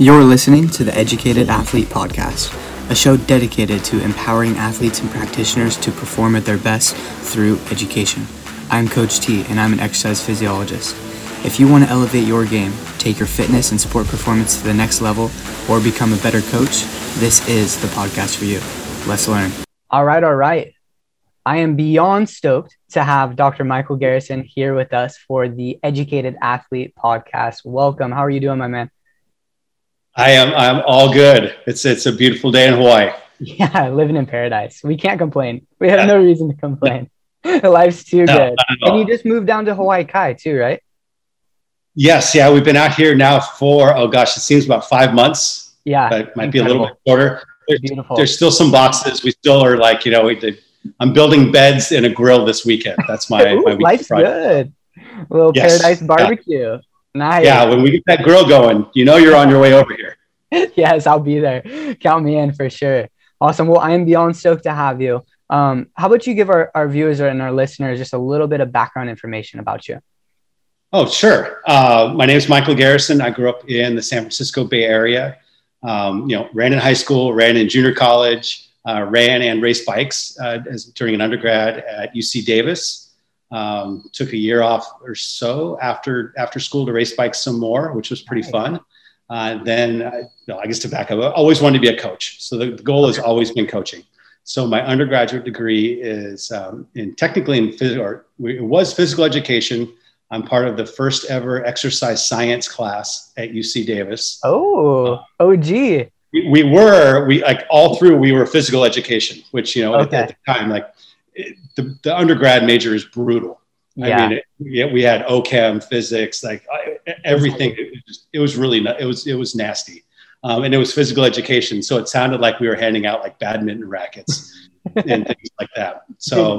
You're listening to the Educated Athlete Podcast, a show dedicated to empowering athletes and practitioners to perform at their best through education. I'm Coach T, and I'm an exercise physiologist. If you want to elevate your game, take your fitness and sport performance to the next level, or become a better coach, this is the podcast for you. Let's learn. All right, all right. I am beyond stoked to have Dr. Michael Garrison here with us for the Educated Athlete podcast. Welcome. How are you doing, my man? I am. I'm all good. It's it's a beautiful day in Hawaii. Yeah, living in paradise. We can't complain. We have no reason to complain. Life's too no, good. And you just moved down to Hawaii Kai too, right? Yes. Yeah, we've been out here now for oh gosh, it seems about five months. Yeah, but it might incredible. be a little bit shorter. There's, Beautiful. There's still some boxes. We still are like you know we, I'm building beds in a grill this weekend. That's my, Ooh, my life's good. A little yes. paradise barbecue. Yeah. Nice. Yeah, when we get that grill going, you know you're on your way over here. yes, I'll be there. Count me in for sure. Awesome. Well, I am beyond stoked to have you. Um, how about you give our, our viewers and our listeners just a little bit of background information about you? Oh, sure. Uh, my name is Michael Garrison. I grew up in the San Francisco Bay Area. Um, you know, ran in high school, ran in junior college, uh, ran and raced bikes uh, as, during an undergrad at UC Davis. Um, took a year off or so after after school to race bikes some more, which was pretty fun. Uh, then, I, no, I guess to back up, I always wanted to be a coach. So the, the goal has always been coaching. So my undergraduate degree is um, in technically in physical, or it was physical education. I'm part of the first ever exercise science class at UC Davis. Oh, oh, gee we, we were we like all through we were physical education which you know okay. at, at, the time like it, the, the undergrad major is brutal yeah. I mean, it, we had OChem, physics, like everything. It was, just, it was really, it was, it was nasty. Um, and it was physical education. So it sounded like we were handing out like badminton rackets and things like that. So,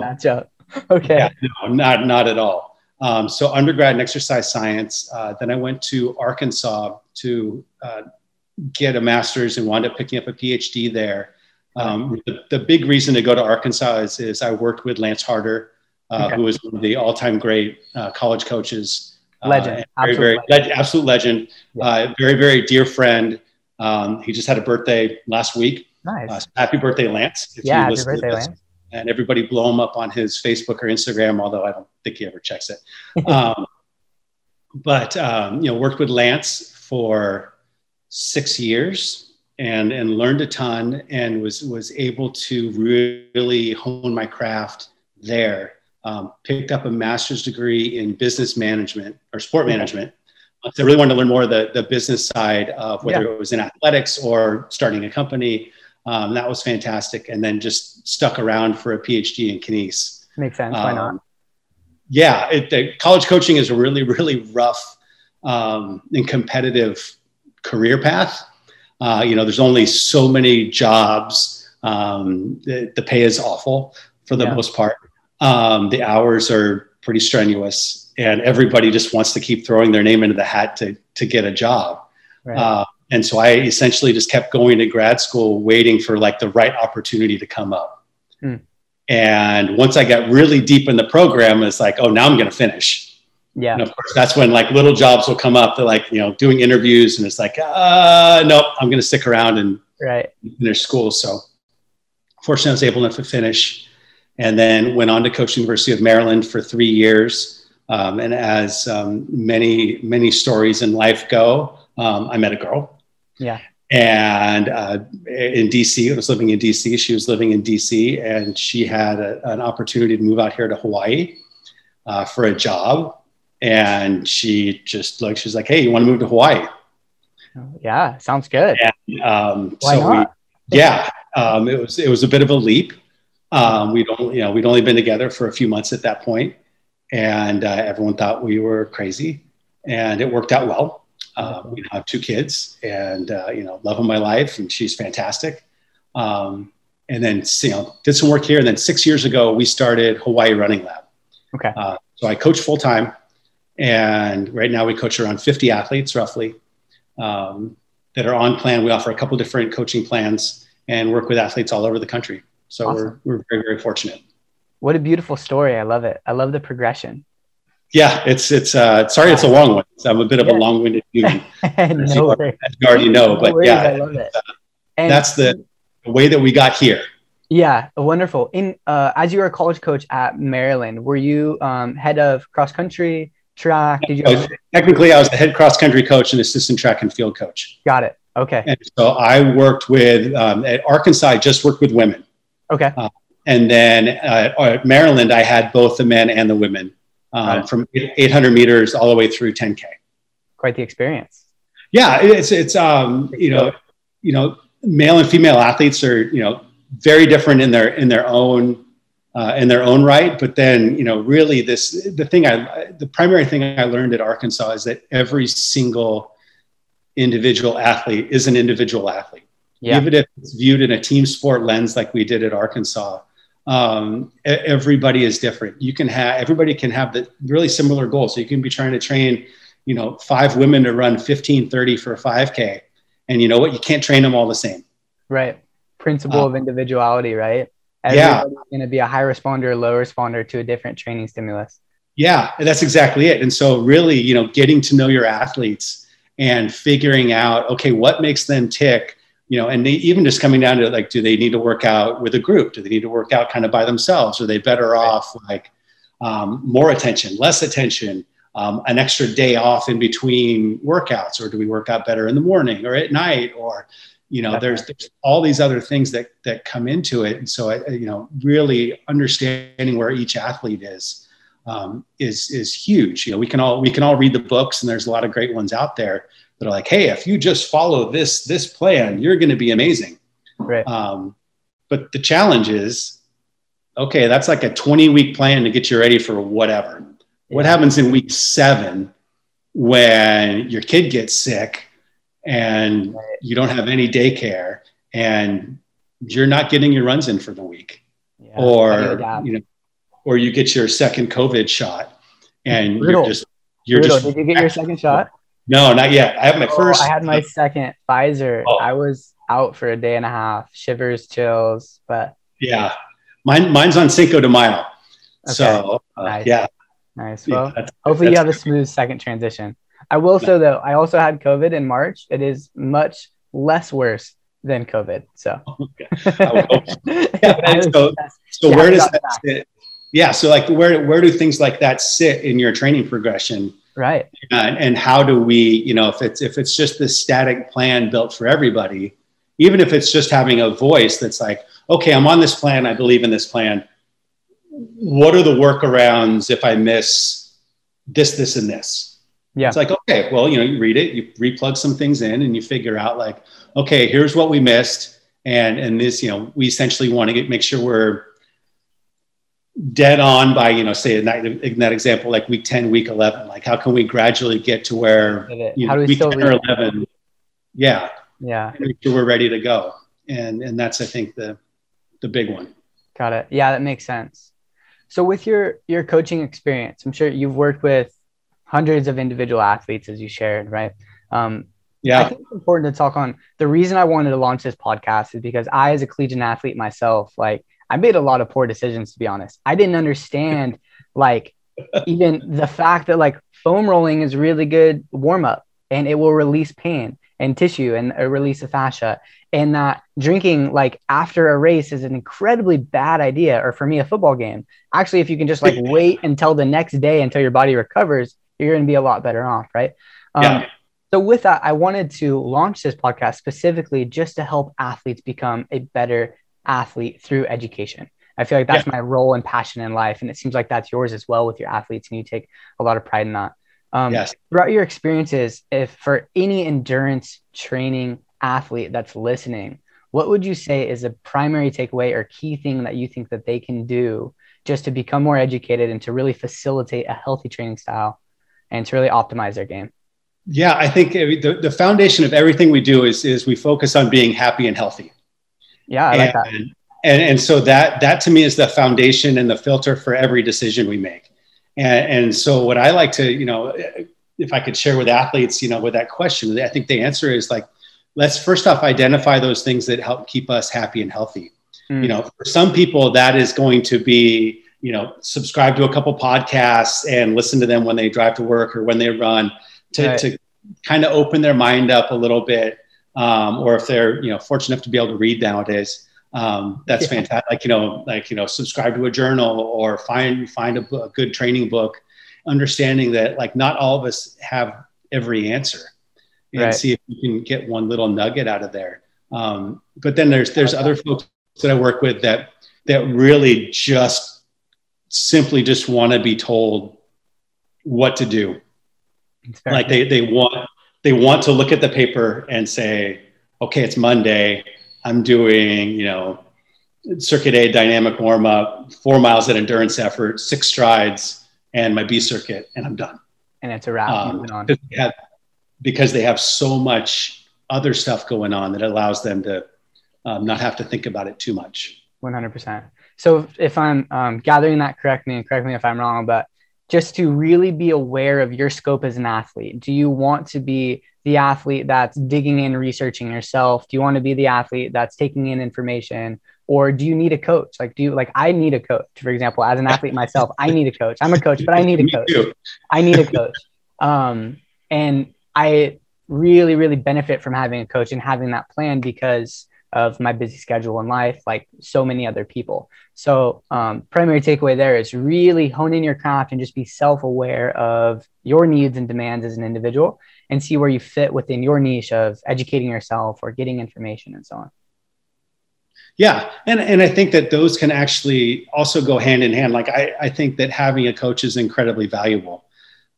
okay. Yeah, no, not, not at all. Um, so undergrad in exercise science. Uh, then I went to Arkansas to uh, get a master's and wound up picking up a PhD there. Um, the, the, big reason to go to Arkansas is, is I worked with Lance Harter, uh, okay. who was one of the all-time great uh, college coaches. Uh, legend, very, very legend. absolute legend. Yeah. Uh, very, very dear friend. Um, he just had a birthday last week. Nice. Uh, happy birthday, Lance! yeah, happy birthday, Lance. And everybody blow him up on his Facebook or Instagram, although I don't think he ever checks it. Um, but um, you know, worked with Lance for six years and and learned a ton and was was able to really hone my craft there. Um, picked up a master's degree in business management or sport management. So I really wanted to learn more of the, the business side of whether yeah. it was in athletics or starting a company. Um, that was fantastic. And then just stuck around for a PhD in kines. Makes sense. Why not? Um, yeah, it, the college coaching is a really, really rough um, and competitive career path. Uh, you know, there's only so many jobs. Um, the, the, pay is awful for the yeah. most part. Um, the hours are pretty strenuous, and everybody just wants to keep throwing their name into the hat to to get a job. Right. Uh, and so I essentially just kept going to grad school, waiting for like the right opportunity to come up. Hmm. And once I got really deep in the program, it's like, oh, now I'm going to finish. Yeah. And of course, that's when like little jobs will come up. They're like, you know, doing interviews, and it's like, uh, nope, I'm going to stick around and right. finish school. So, fortunately, I was able enough to finish, and then went on to coach University of Maryland for three years. Um, and as um, many many stories in life go, um, I met a girl. Yeah. And uh, in DC, I was living in DC. She was living in DC, and she had a, an opportunity to move out here to Hawaii uh, for a job and she just like she's like, "Hey, you want to move to Hawaii?" Yeah, sounds good. And, um, Why so not? we, yeah, um, it was it was a bit of a leap. Um, we'd only you know we'd only been together for a few months at that point, and uh, everyone thought we were crazy, and it worked out well. Uh, we have two kids, and uh, you know, love of my life, and she's fantastic. Um, and then you know, did some work here, and then six years ago we started Hawaii Running Lab. Okay. Uh, so I coach full time and right now we coach around 50 athletes roughly um, that are on plan. We offer a couple different coaching plans and work with athletes all over the country. So awesome. we're, we're very, very fortunate. What a beautiful story. I love it. I love the progression. Yeah, it's it's uh sorry it's a long one. I'm a bit of a long-winded human. as, no you, worries. as you already know, No but worries, yeah, I love it. And that's the, the way that we got here. yeah, wonderful. In uh, as you were a college coach at Maryland, were you um, head of cross country, track? Did you? Technically, I was the head cross country coach and assistant track and field coach. Got it. Okay. And so I worked with um, at Arkansas. I just worked with women, Okay. and then uh, at Maryland, I had both the men and the women um, from 800 meters all the way through 10k. Quite the experience. Yeah, it's it's um, you know you know male and female athletes are you know very different in their in their own uh, in their own right. But then you know really this the thing I the primary thing I learned at Arkansas is that every single individual athlete is an individual athlete. Yeah. Even if it's viewed in a team sport lens like we did at Arkansas, um, everybody is different. You can have everybody can have the really similar goals. So you can be trying to train, you know, five women to run 15, 30 for a 5K. And you know what? You can't train them all the same. Right. Principle Uh, of individuality, right? Yeah. Everybody's going to be a high responder, low responder to a different training stimulus. Yeah, that's exactly it. And so, really, you know, getting to know your athletes and figuring out, okay, what makes them tick, you know, and they, even just coming down to like, do they need to work out with a group? Do they need to work out kind of by themselves? Are they better off like um, more attention, less attention, um, an extra day off in between workouts, or do we work out better in the morning or at night, or you know, there's, there's all these other things that that come into it. And so, I, you know, really understanding where each athlete is um, is is huge. You know, we can all we can all read the books, and there's a lot of great ones out there that are like, hey, if you just follow this this plan, you're going to be amazing. Right. Um, but the challenge is, okay, that's like a 20 week plan to get you ready for whatever. What happens in week seven when your kid gets sick and Right. you don't have any daycare and you're not getting your runs in for the week? Yeah. How do you or you know, or you get your second COVID shot, and Brutal. you're just you're Brutal. just Did you get your second shot? no, not yet. I have my Oh, first. I had my second Pfizer. Oh. I was out for a day and a half, shivers, chills, but yeah, mine mine's on Cinco de Mayo. So uh, Nice. yeah, nice. yeah, Well, that's- hopefully you have that's- a smooth second transition. I will say though, I also had COVID in March. It is much less worse than COVID. So hope Yeah, so- So Yeah, where does that back. sit? Yeah, so like where where do things like that sit in your training progression? right. Uh, and how do we, you know, if it's if it's just this static plan built for everybody, even if it's just having a voice that's like, okay, I'm on this plan, I believe in this plan. What are the workarounds if I miss this, this, and this? Yeah. It's like, okay, well, you know, you read it, you replug some things in, and you figure out like, okay, here's what we missed, and and this, you know, we essentially want to get make sure we're dead on by, you know, say in that, in that example, like week 10, week 11, like how can we gradually get to where you How know, do we week still 10 or 11, yeah, Yeah. make sure we're ready to go. And, and that's, I think the, the big one. Got it. Yeah, that makes sense. So with your your coaching experience, I'm sure you've worked with hundreds of individual athletes as you shared, right? Um, yeah. I think it's important to talk on the reason I wanted to launch this podcast is because I, as a collegiate athlete myself, like I made a lot of poor decisions to be honest. I didn't understand like even the fact that like foam rolling is really good warm up and it will release pain and tissue and uh, release the fascia and that drinking like after a race is an incredibly bad idea or for me a football game actually if you can just like wait until the next day until your body recovers you're going to be a lot better off right um, Yeah. so with that i wanted to launch this podcast specifically just to help athletes become a better athlete through education i feel like that's my role and passion in life and it seems like that's yours as well with your athletes and you take a lot of pride in that um, Yes. throughout your experiences if for any endurance training athlete that's listening what would you say is a primary takeaway or key thing that you think that they can do just to become more educated and to really facilitate a healthy training style and to really optimize their game Yeah. I think the, the foundation of everything we do is, is we focus on being happy and healthy. yeah i like that and, and and so that that to me is the foundation and the filter for every decision we make and and so what i like to you know if i could share with athletes you know with that question i think the answer is like let's first off identify those things that help keep us happy and healthy Mm. you know for some people that is going to be you know, subscribe to a couple podcasts and listen to them when they drive to work or when they run to, right. to kind of open their mind up a little bit. Um, or if they're, you know, fortunate enough to be able to read nowadays, um, that's yeah. fantastic. Like, you know, like, you know, subscribe to a journal or find, find a, a good training book, understanding that like not all of us have every answer and right. see if you can get one little nugget out of there. Um, but then there's, there's other folks that I work with that, that really just simply just want to be told what to do. Like they, they want they want to look at the paper and say, okay, it's Monday. I'm doing, you know, circuit A dynamic warm up, four miles at endurance effort, six strides, and my B circuit, and I'm done. And it's a wrap. Um, because, they have, because they have so much other stuff going on that allows them to um, not have to think about it too much. 100%. So if I'm um, gathering that correctly, and correct me if I'm wrong, but just to really be aware of your scope as an athlete, do you want to be the athlete that's digging in, researching yourself? Do you want to be the athlete that's taking in information? Or do you need a coach? Like, do you like, I need a coach, for example, as an athlete myself, I need a coach. I'm a coach, but I need a coach. I need a coach. Um, and I really, really benefit from having a coach and having that plan because of my busy schedule in life, like so many other people. So, um, primary takeaway there is really hone in your craft and just be self aware of your needs and demands as an individual and see where you fit within your niche of educating yourself or getting information and so on. Yeah. And, and I think that those can actually also go hand in hand. Like, I, I think that having a coach is incredibly valuable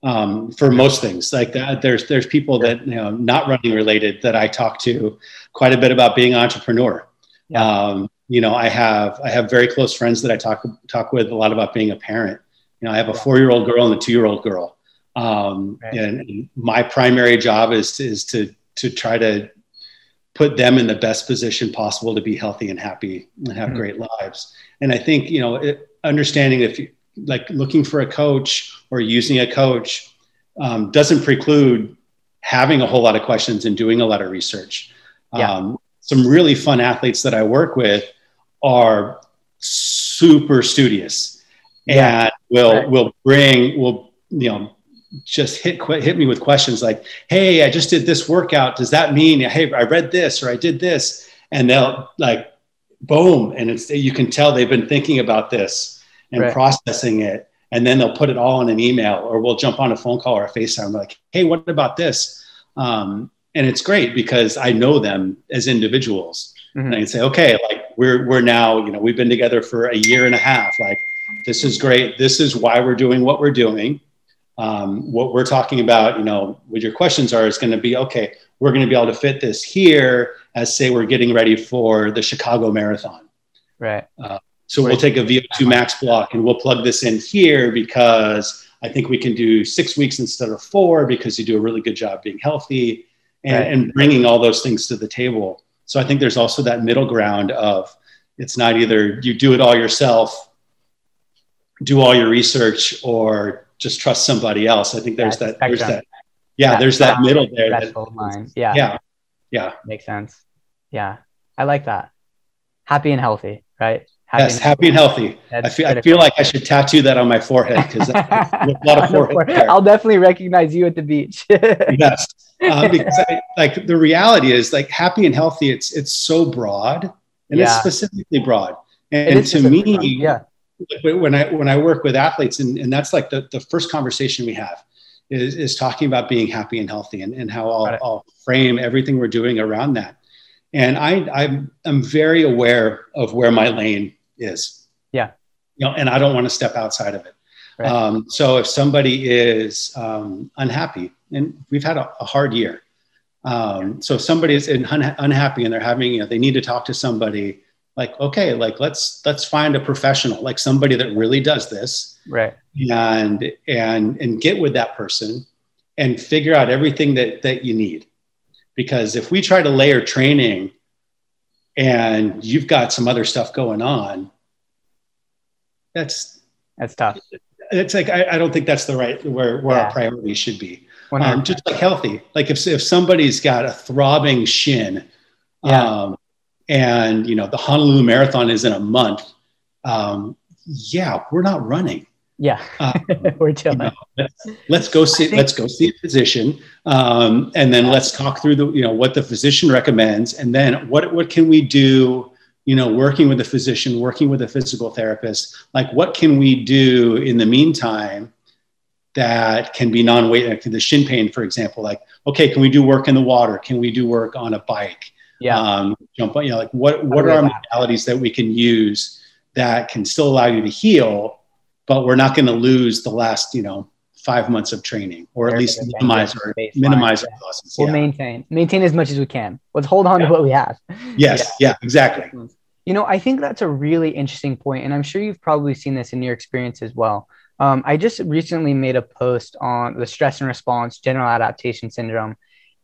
um, for most things like that. There's there's people that you know not running related that I talk to quite a bit about being an entrepreneur. Yeah. Um, you know, I have I have very close friends that I talk talk with a lot about being a parent. You know, I have a four year old girl and a two year old girl, um, right. and my primary job is is to to try to put them in the best position possible to be healthy and happy and have mm-hmm. great lives. And I think you know, it, understanding if you, like looking for a coach or using a coach um, doesn't preclude having a whole lot of questions and doing a lot of research. Yeah. Um, some really fun athletes that I work with are super studious yeah. and will right. will bring will you know just hit hit me with questions like, "Hey, I just did this workout. Does that mean hey, I read this or I did this?" And they'll like, boom, and it's you can tell they've been thinking about this and right. processing it. And then they'll put it all in an email or we'll jump on a phone call or a FaceTime like, hey, what about this? Um, and it's great because I know them as individuals. Mm-hmm. And I can say, okay, like we're we're now, you know, we've been together for a year and a half. Like this is great. This is why we're doing what we're doing. Um, what we're talking about, you know, what your questions are is going to be okay. We're going to be able to fit this here as say we're getting ready for the Chicago Marathon. Right. Uh, so we'll take a VO2 max block and we'll plug this in here because I think we can do six weeks instead of four because you do a really good job being healthy and, right. and bringing all those things to the table. So I think there's also that middle ground of it's not either you do it all yourself, do all your research, or just trust somebody else. I think there's that, there's that, yeah, that there's that middle there. That, line. Yeah. Yeah. Yeah. Makes sense. Yeah. I like that. Happy and healthy, right? Happy yes, and happy and healthy. I feel, I feel like I should tattoo that on my forehead because a lot of forehead. I'll definitely recognize you at the beach. yes, um, because I, like the reality is like happy and healthy. It's it's so broad and yeah. it's specifically broad. And, and to me, broad. yeah, when I when I work with athletes, and, and that's like the, the first conversation we have is, is talking about being happy and healthy and, and how I'll, I'll frame everything we're doing around that. And I, I'm, I'm very aware of where my lane is. Yeah. You know, and I don't want to step outside of it. Right. Um, so if somebody is um, unhappy, and we've had a, a hard year, um, so if somebody is un- unhappy and they're having, you know, they need to talk to somebody. Like, okay, like let's let's find a professional, like somebody that really does this, right? And and and get with that person and figure out everything that that you need, because if we try to layer training and you've got some other stuff going on, that's that's tough. It's like I, I don't think that's the right where where yeah. our priorities should be. Um, just like healthy, like if if somebody's got a throbbing shin, yeah. um, and you know the Honolulu Marathon is in a month, um, yeah, we're not running. Yeah, um, we're chilling. You know, let's, let's, go see. Think, let's go see a physician, um, and then let's talk through the you know what the physician recommends, and then what what can we do? You know, working with a physician, working with a physical therapist, like what can we do in the meantime that can be non-weight, like the shin pain, for example. Like, okay, can we do work in the water? Can we do work on a bike? Yeah. Um, jump on. You know, like what what are our modalities that we can use that can still allow you to heal, but we're not going to lose the last, you know, five months of training, or at least minimize our minimize yeah. losses. We'll yeah. maintain maintain as much as we can. Let's hold on yeah. to what we have. Yes, yeah. yeah, exactly. You know, I think that's a really interesting point, and I'm sure you've probably seen this in your experience as well. Um, I just recently made a post on the stress and response general adaptation syndrome.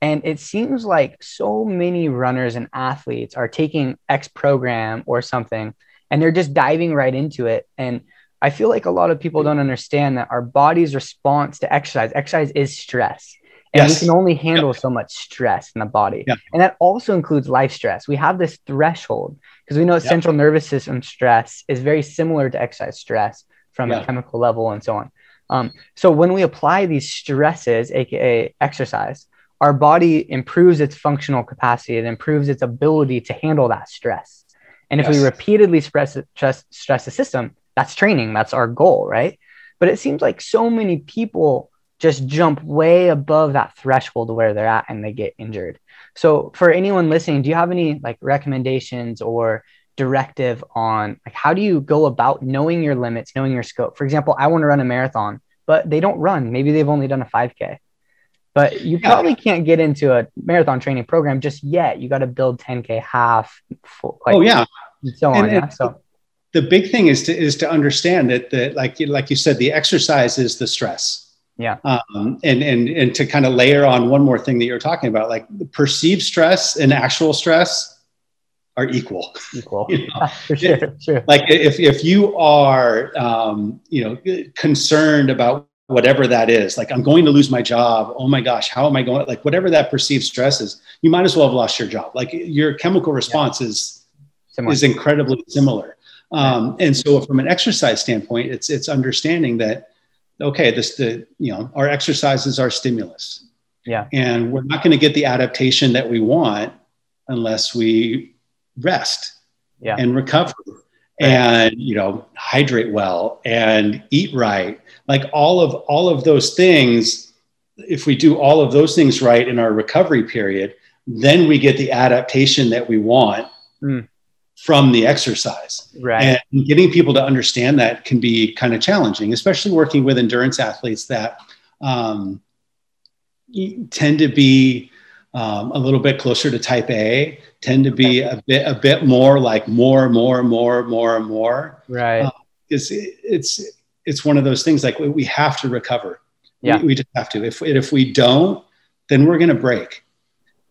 And it seems like so many runners and athletes are taking X program or something and they're just diving right into it. And I feel like a lot of people don't understand that our body's response to exercise, exercise is stress. And yes. we can only handle so much stress in the body. And that also includes life stress. We have this threshold because we know central nervous system stress is very similar to exercise stress from a chemical level and so on. Um, so when we apply these stresses, aka exercise, our body improves its functional capacity. It improves its ability to handle that stress. And if yes. we repeatedly stress, stress, stress the system, that's training. That's our goal, right? But it seems like so many people just jump way above that threshold where they're at and they get injured. So for anyone listening, do you have any like recommendations or directive on like how do you go about knowing your limits, knowing your scope? For example, I want to run a marathon, but they don't run. Maybe they've only done a 5K. But you probably can't get into a marathon training program just yet. You got to build 10K half. Full, like, oh yeah. And so on. And, yeah. So the big thing is to is to understand that that like like you said, the exercise is the stress. Yeah. Um, and and and to kind of layer on one more thing that you're talking about, like perceived stress and actual stress are equal. Equal. you know? for sure, sure. Like if if you are um, you know concerned about whatever that is like i'm going to lose my job oh my gosh how am i going like whatever that perceived stress is you might as well have lost your job like your chemical response yeah. is similar. is incredibly similar um, and so from an exercise standpoint it's it's understanding that okay this the you know our exercises are stimulus. Yeah. And we're not going to get the adaptation that we want unless we rest yeah. and recover and you know hydrate well and eat right. Like all of all of those things if we do all of those things right in our recovery period then we get the adaptation that we want mm. From the exercise right and getting people to understand that can be kind of challenging especially working with endurance athletes that um, tend to be um, a little bit closer to type a tend to be a bit a bit more like more more more more more right uh, it's it's it's one of those things like we have to recover. Yeah. We, we just have to. If, if we don't, then we're going to break.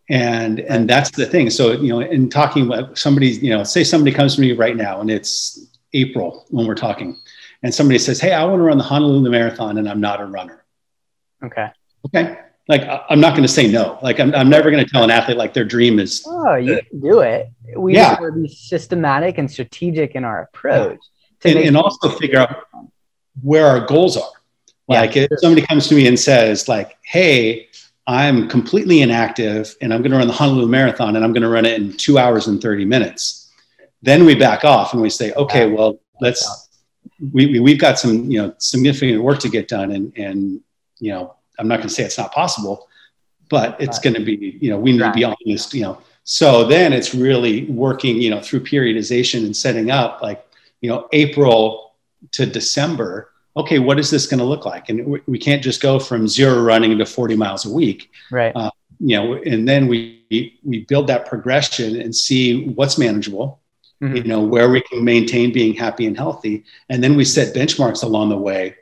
And, and that's the thing. So, you know, in talking with somebody, you know, say somebody comes to me right now and it's April when we're talking and somebody says, Hey, I want to run the Honolulu marathon and I'm not a runner. Okay. Okay. Like I'm not going to say no. Like I'm, I'm never going to tell an athlete like their dream is. Oh, you can do it. We yeah. have to be systematic and strategic in our approach. Yeah. And, and also figure out where our goals are. Like yeah. if somebody comes to me and says like, "Hey, I'm completely inactive and I'm going to run the Honolulu Marathon and I'm going to run it in two hours and 30 minutes," then we back off and we say, "Okay, well, let's we, we have got some you know significant work to get done and and you know I'm not going to say it's not possible, but it's going to be you know we need to be honest you know." So then it's really working you know through periodization and setting up like you know April to December, okay, what is this going to look like? And we, we, can't just go from zero running to 40 miles a week. Right. Uh, you know, and then we, we build that progression and see what's manageable, mm-hmm. you know, where we can maintain being happy and healthy. And then we set benchmarks along the way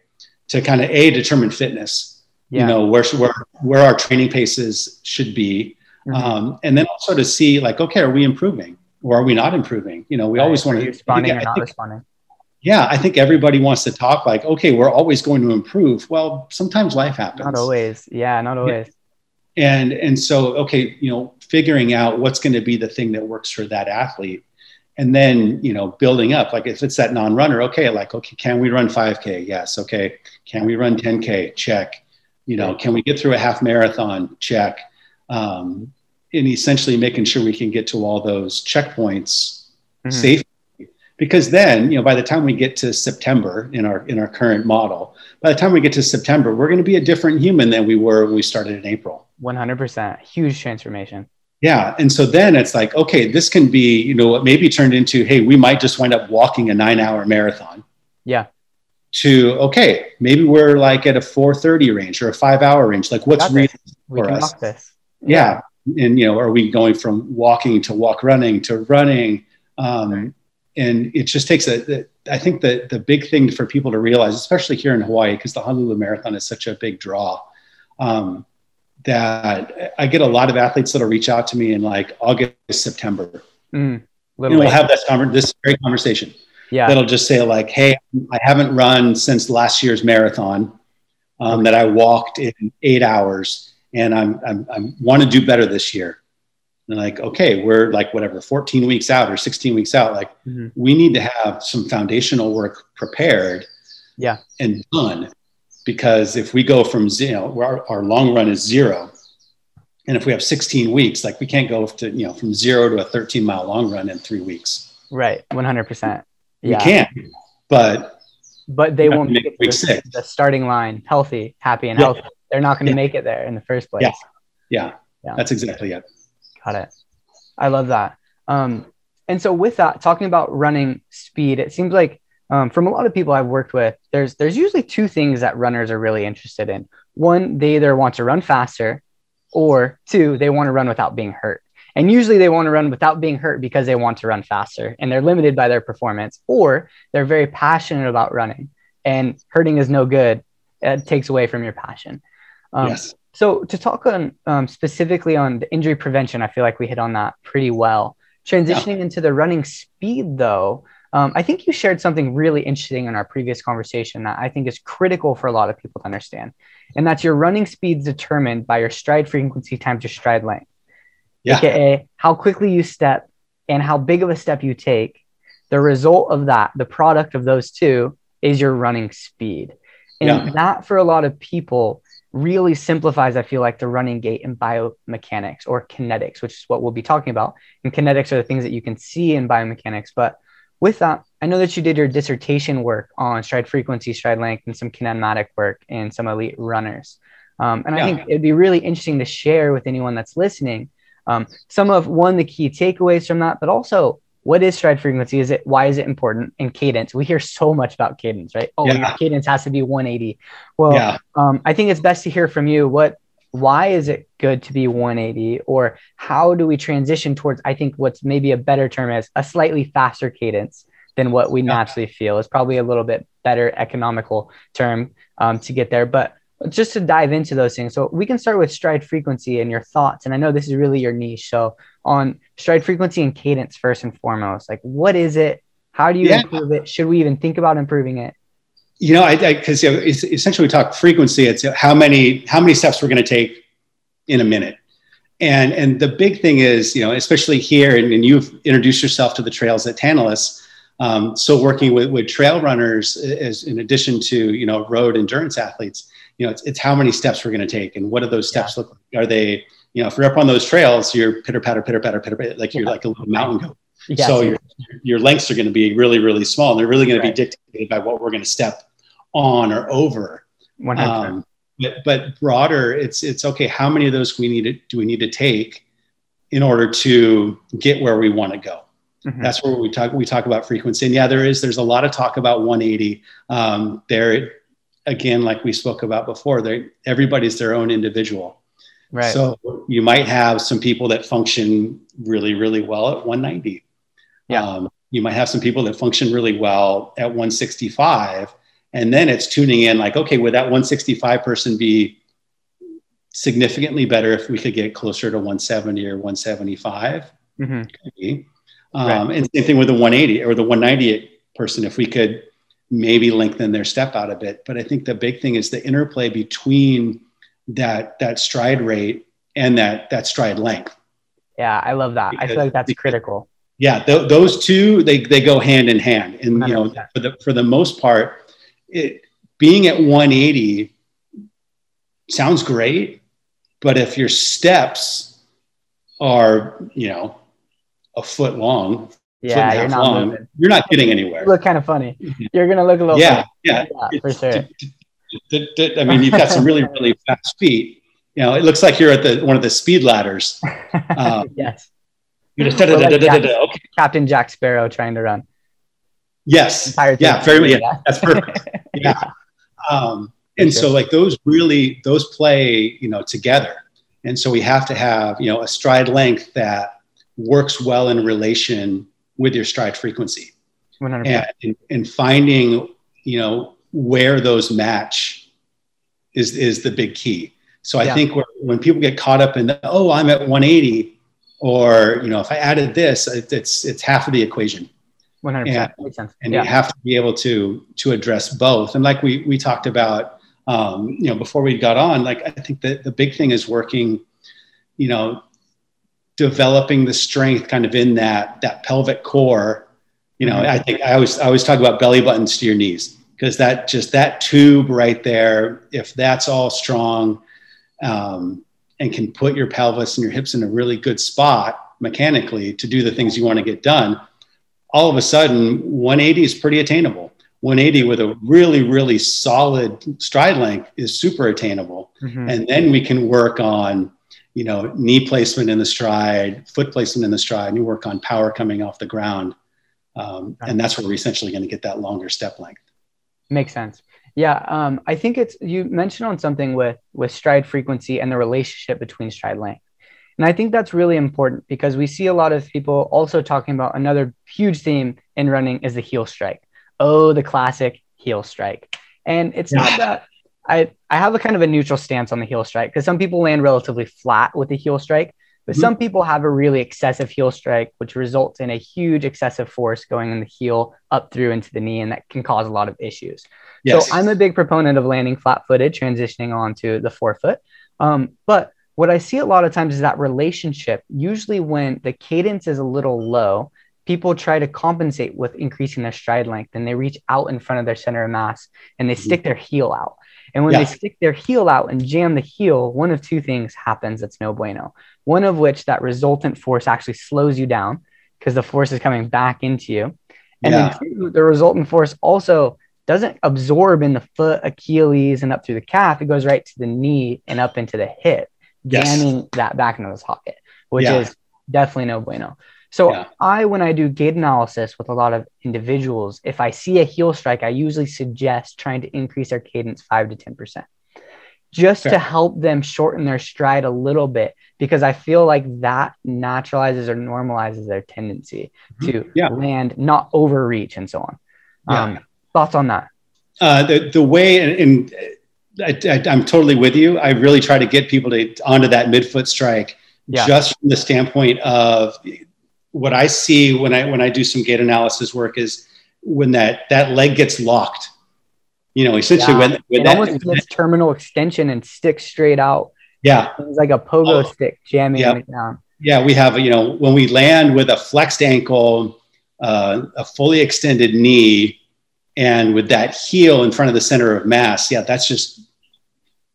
to kind of a determine fitness, yeah. you know, where, where, where our training paces should be. Mm-hmm. Um, and then also to see like, okay, are we improving or are we not improving? You know, we right. always want to responding or not think, responding yeah, I think everybody wants to talk like, okay, we're always going to improve. Well, sometimes life happens. Not always. Yeah, not always. And and so, okay, you know, figuring out what's going to be the thing that works for that athlete, and then you know building up like if it's that non-runner okay like okay can we run 5k yes okay can we run 10k check you know can we get through a half marathon check um, and essentially making sure we can get to all those checkpoints mm-hmm. safely because then you know by the time we get to september in our in our current model by the time we get to september we're going to be a different human than we were when we started in april. 100% huge transformation. Yeah. And so then it's like okay this can be you know what maybe turned into hey we might just wind up walking a nine hour marathon. Yeah. To okay maybe we're like at a 430 range or a five hour range. Like what's reasonable for us? yeah. yeah. and you know are we going from walking to walk running to running? Um, right. And it just takes a, I think that the big thing for people to realize especially here in hawaii because the honolulu marathon is such a big draw um, that I get a lot of athletes that'll reach out to me in like August, September. Mm, and we'll have this, conver- this great conversation. Yeah. That'll just say like, Hey, I haven't run since last year's marathon um, that I walked in eight hours and I'm, I'm, I want to do better this year. And like, okay, we're like whatever, 14 weeks out or 16 weeks out. Like mm-hmm. we need to have some foundational work prepared yeah. and done because if we go from zero, our, our long run is zero, and if we have 16 weeks, like we can't go to you know from zero to a 13 mile long run in three weeks. Right, 100. percent Yeah, we can, but but they won't make it the, the, starting line healthy, happy, and yeah. healthy. They're not going to yeah. make it there in the first place. Yeah. yeah, yeah, that's exactly it. It. I love that. Um, and so with that, talking about running speed, it seems like um, from a lot of people I've worked with, there's there's usually two things that runners are really interested in. One, they either want to run faster, or two, they want to run without being hurt. And usually they want to run without being hurt because they want to run faster and they're limited by their performance, or they're very passionate about running and hurting is no good. It takes away from your passion. Um, yes. So to talk on um, specifically on the injury prevention, I feel like we hit on that pretty well. Transitioning yeah. into the running speed, though, um, I think you shared something really interesting in our previous conversation that I think is critical for a lot of people to understand. And that's your running speeds determined by your stride frequency times your stride length. Yeah. AKA how quickly you step and how big of a step you take. The result of that, the product of those two, is your running speed. And yeah. that for a lot of people really simplifies, I feel like, the running gait in biomechanics or kinetics, which is what we'll be talking about. And kinetics are the things that you can see in biomechanics. But with that, I know that you did your dissertation work on stride frequency, stride length, and some kinematic work in some elite runners. Um, and yeah. I think it'd be really interesting to share with anyone that's listening um, some of one the key takeaways from that, but also what is stride frequency? Is it why is it important? And cadence. We hear so much about cadence, right? Oh, yeah. your cadence has to be 180. Well, yeah. um, I think it's best to hear from you. What why is it good to be 180 or how do we transition towards i think what's maybe a better term is a slightly faster cadence than what we yeah. naturally feel is probably a little bit better economical term um, to get there but just to dive into those things so we can start with stride frequency and your thoughts and i know this is really your niche so on stride frequency and cadence first and foremost like what is it how do you yeah. improve it should we even think about improving it you know, I because you know, essentially we talk frequency. It's how many how many steps we're going to take in a minute, and and the big thing is you know, especially here, and, and you've introduced yourself to the trails at Tantalus. Um, so working with, with trail runners is in addition to you know road endurance athletes, you know, it's, it's how many steps we're going to take, and what do those steps yeah. look like? Are they you know, if you're up on those trails, you're pitter patter, pitter patter, pitter patter, like you're like a little mountain goat. Yes. So your, your lengths are going to be really, really small. And they're really going right. to be dictated by what we're going to step on or over. Um, but, but broader, it's it's okay. How many of those we need to, do we need to take in order to get where we want to go? Mm-hmm. That's where we talk. We talk about frequency, and yeah, there is. There's a lot of talk about 180. Um, there, again, like we spoke about before, everybody's their own individual. Right. So you might have some people that function really, really well at 190. Yeah. Um, you might have some people that function really well at 165 and then it's tuning in like, okay, would that 165 person be significantly better if we could get closer to 170 or 175? Mm-hmm. Um, right. And same thing with the 180 or the 190 person, if we could maybe lengthen their step out a bit. But I think the big thing is the interplay between that that stride rate and that that stride length. Yeah, I love that. Because, I feel like that's critical. Yeah, th- those two they, they go hand in hand, and you know for the for the most part, it, being at 180 sounds great, but if your steps are you know a foot long, foot Yeah, and you're not long, moving. you're not getting anywhere. You look kind of funny. Mm-hmm. You're gonna look a little. yeah, yeah, funny. yeah, for sure. I mean, you've got some really really fast feet. You know, it looks like you're at the one of the speed ladders. Um, yes, You just like da-da-da-da-da-da. okay. Captain Jack Sparrow trying to run. Yes. Yeah. Very. Yeah. That's perfect. Yeah. Um, and so like those really those play you know together, and so we have to have you know a stride length that works well in relation with your stride frequency, 100%. and and, and finding you know where those match is is the big key. So I Yeah. think where, when people get caught up in the oh I'm at 180, or you know if I added this, it, it's it's half of the equation One hundred Yeah. percent makes sense. and yeah, you have to be able to to address both and like we we talked about um, you know before we got on like i think that the big thing is working you know developing the strength kind of in that that pelvic core you know Mhm. i think i always i always talk about belly buttons to your knees because that just that tube right there if that's all strong um, and can put your pelvis and your hips in a really good spot mechanically to do the things you want to get done all of a sudden 180 is pretty attainable. 180 with a really really solid stride length is super attainable. Mhm. and then we can work on you know knee placement in the stride foot placement in the stride and you work on power coming off the ground um, and that's where we're essentially going to get that longer step length Makes sense. Yeah, um, I think it's you mentioned on something with with stride frequency and the relationship between stride length, and I think that's really important because we see a lot of people also talking about another huge theme in running is the heel strike. Oh, the classic heel strike, and it's not that I I have a kind of a neutral stance on the heel strike because some people land relatively flat with the heel strike, but Mhm. some people have a really excessive heel strike, which results in a huge excessive force going in the heel up through into the knee, and that can cause a lot of issues. yes So I'm a big proponent of landing flat footed, transitioning onto the forefoot. Um, but what I see a lot of times is that relationship, usually when the cadence is a little low, people try to compensate with increasing their stride length and they reach out in front of their center of mass and they Mhm. stick their heel out. And when Yeah. they stick their heel out and jam the heel, one of two things happens that's no bueno. One of which that resultant force actually slows you down because the force is coming back into you. And Yeah. then two, the resultant force also doesn't absorb in the foot, Achilles, and up through the calf. It goes right to the knee and up into the hip, Yes. jamming that back into the socket, which Yeah. is definitely no bueno. So Yeah. I, when I do gait analysis with a lot of individuals, if I see a heel strike, I usually suggest trying to increase their cadence five to ten percent, just Fair. to help them shorten their stride a little bit, because I feel like that naturalizes or normalizes their tendency to Mm-hmm. Yeah. land, not overreach, and so on. Yeah. Um, thoughts on that? uh, the, the way and, and I, i'm totally with you i really try to get people to onto that midfoot strike Yeah. just from the standpoint of what i see when i when i do some gait analysis work is when that that leg gets locked you know essentially Yeah. when, when it that, almost gets terminal extension and sticks straight out. yeah It's like a pogo Oh. stick jamming Yeah. it down. yeah we have you know when we land with a flexed ankle uh, a fully extended knee and with that heel in front of the center of mass yeah that's just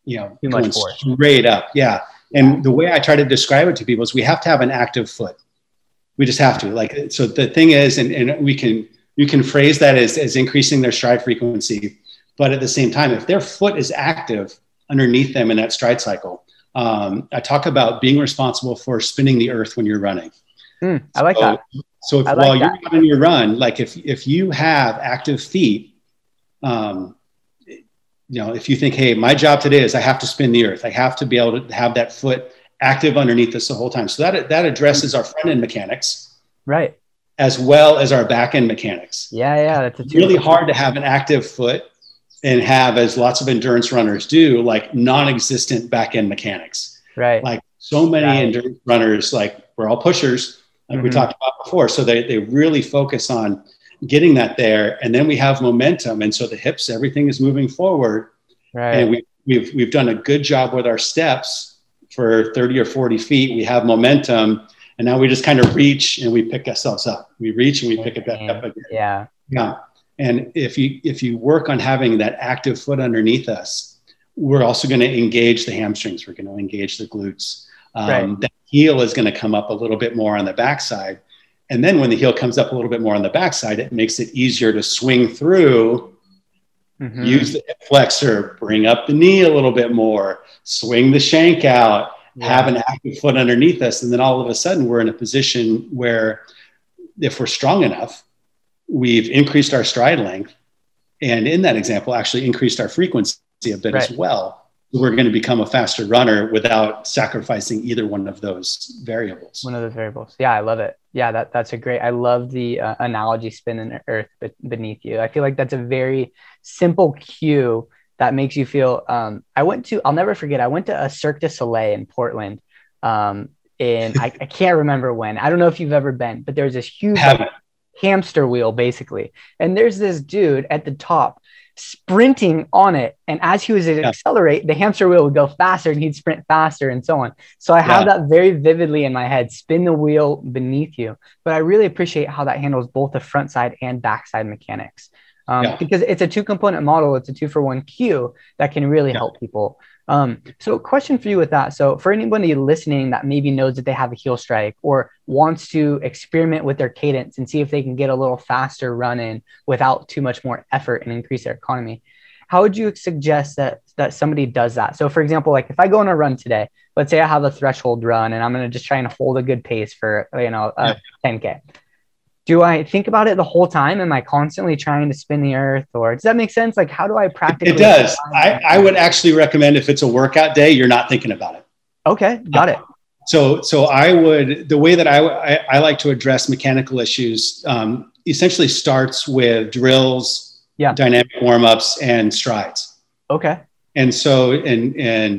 you know Too going straight up yeah and the way i try to describe it to people is we have to have an active foot we just have to like so the thing is and, and we can you can phrase that as, as increasing their stride frequency but at the same time if their foot is active underneath them in that stride cycle um, i talk about being responsible for spinning the earth when you're running Hmm, I like so, that. So if, like while that. you're on your run, like if if you have active feet, um, you know, if you think, hey, my job today is I have to spin the earth, I have to be able to have that foot active underneath us the whole time. So that that addresses our front end mechanics Right. as well as our back end mechanics. Yeah, yeah. That's a really hard to have an active foot and have, as lots of endurance runners do, like non-existent back end mechanics Right. like so many Right. endurance runners like we're all pushers like we Mhm. talked about before so they, they really focus on getting that there and then we have momentum and so the hips everything is moving forward right. and we, we've, we've done a good job with our steps for 30 or 40 feet we have momentum And now we just kind of reach and we pick ourselves up. We reach and we pick it back up again. Yeah. Yeah. And if you if you work on having that active foot underneath us, we're also going to engage the hamstrings. We're going to engage the glutes. Um, Right. That heel is going to come up a little bit more on the backside. And then when the heel comes up a little bit more on the backside, it makes it easier to swing through Mhm. use the hip flexor, bring up the knee a little bit more, swing the shank out, Yeah. have an active foot underneath us. And then all of a sudden, we're in a position where, if we're strong enough, we've increased our stride length. And in that example, actually increased our frequency a bit as well. We're going to become a faster runner without sacrificing either one of those variables. one of those variables. Yeah, I love it. Yeah, that that's a great. I love the uh, analogy spin in earth beneath you. I feel like that's a very simple cue that makes you feel. Um, I went to. I'll never forget. I went to a Cirque du Soleil in Portland. Um, in I, I can't remember when. I don't know if you've ever been, but there's this huge like, hamster wheel basically, and there's this dude at the top sprinting on it and as he was accelerate the hamster wheel would go faster and he'd sprint faster and so on so i have that very vividly in my head spin the wheel beneath you but i really appreciate how that handles both the front side and backside mechanics um, Yeah. because it's a two component model it's a two for one cue that can really Yeah. help people. Um, so question for you with that. So for anybody listening that maybe knows that they have a heel strike or wants to experiment with their cadence and see if they can get a little faster run in without too much more effort and increase their economy how would you suggest that that somebody does that? So for example like if i go on a run today let's say i have a threshold run and i'm going to just try and hold a good pace for you know a 10k do i think about it the whole time am i constantly trying to spin the earth or does that make sense like how do i practically It does. I, I would actually recommend if it's a workout day, you're not thinking about it. okay got it So, so I would the way that I, I, I like to address mechanical issues um, essentially starts with drills, Yeah. dynamic warm ups, and strides. okay And so, and and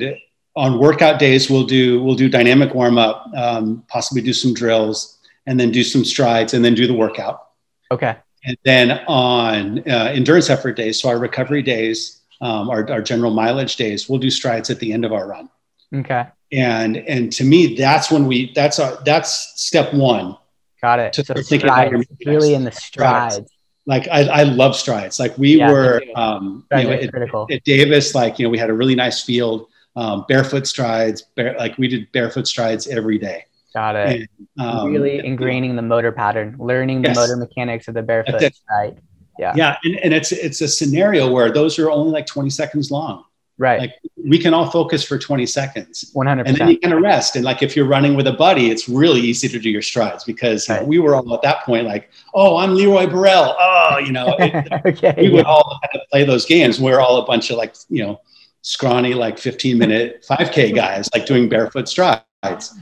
on workout days, we'll do we'll do dynamic warm up, um, possibly do some drills, and then do some strides, and then do the workout. okay. And then on uh, endurance effort days, so our recovery days, um, our, our general mileage days, we'll do strides at the end of our run. Okay. And and to me that's when we that's our that's step one. Got it. To so thinking about strides, really in the Strides. strides. Like i, I love strides. Like we Yeah, were um you know at, at davis like you know we had a really nice field um, barefoot strides bare, like we did barefoot strides every day got it and, um, really ingraining the motor pattern, learning the Yes. motor mechanics of the barefoot right? Yeah. yeah and, and it's it's a scenario where those are only like 20 seconds long Right. like we can all focus for 20 seconds One hundred and then you can rest. And like if you're running with a buddy, it's really easy to do your strides because you know, Right. we were all at that point like, oh, I'm Leroy Burrell. Oh, you know, it, okay. we would all kind of play those games. We're all a bunch of like, you know, scrawny, like 15 minute 5K guys, like doing barefoot strides.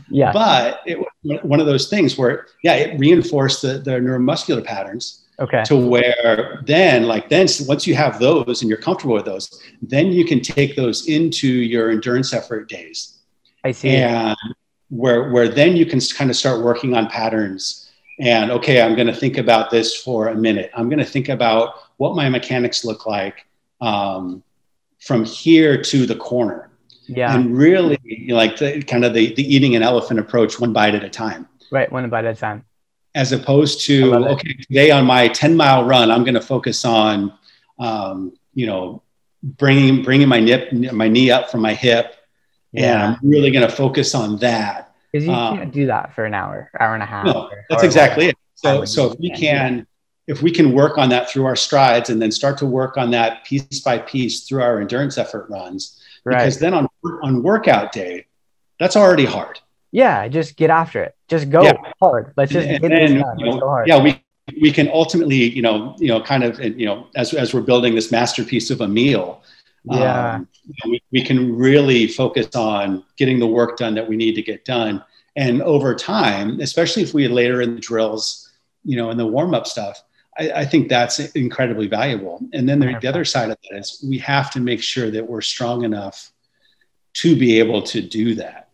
Yeah. But it was one of those things where, yeah, it reinforced the, the neuromuscular patterns Okay. to where then like then once you have those and you're comfortable with those then you can take those into your endurance effort days I see. and where where then you can kind of start working on patterns and okay i'm going to think about this for a minute i'm going to think about what my mechanics look like um, from here to the corner Yeah. and really you know, like the kind of the, the eating an elephant approach one bite at a time right. One bite at a time. as opposed to okay today on my 10 mile run i'm going to focus on um, you know bringing bringing my nip my knee up from my hip and Yeah. i'm really going to focus on that Because you um, can't do that for an hour, hour and a half. no or that's however exactly it so so if we can if we can work on that through our strides and then start to work on that piece by piece through our endurance effort runs long. because then on on workout day that's already hard Yeah. Just get after it. Just go Yeah. hard. Let's just And get this then, done. you know, yeah we we can ultimately you know you know kind of you know as as we're building this masterpiece of a meal Yeah. um, we, we can really focus on getting the work done that we need to get done and over time especially if we later in the drills you know in the warm-up stuff I, I think that's incredibly valuable and then the, the other side of that is we have to make sure that we're strong enough to be able to do that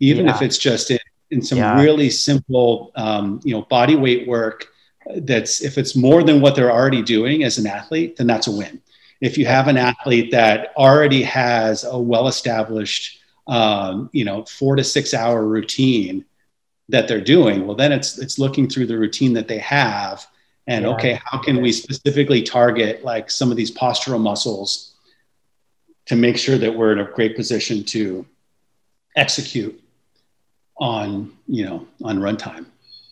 even Yeah. if it's just in, in some Yeah. really simple um, you know body weight work that's if it's more than what they're already doing as an athlete then that's a win if you have an athlete that already has a well established um, you know four to six hour routine that they're doing well then it's it's looking through the routine that they have and Yeah. okay how can we specifically target like some of these postural muscles to make sure that we're in a great position to execute on you know on runtime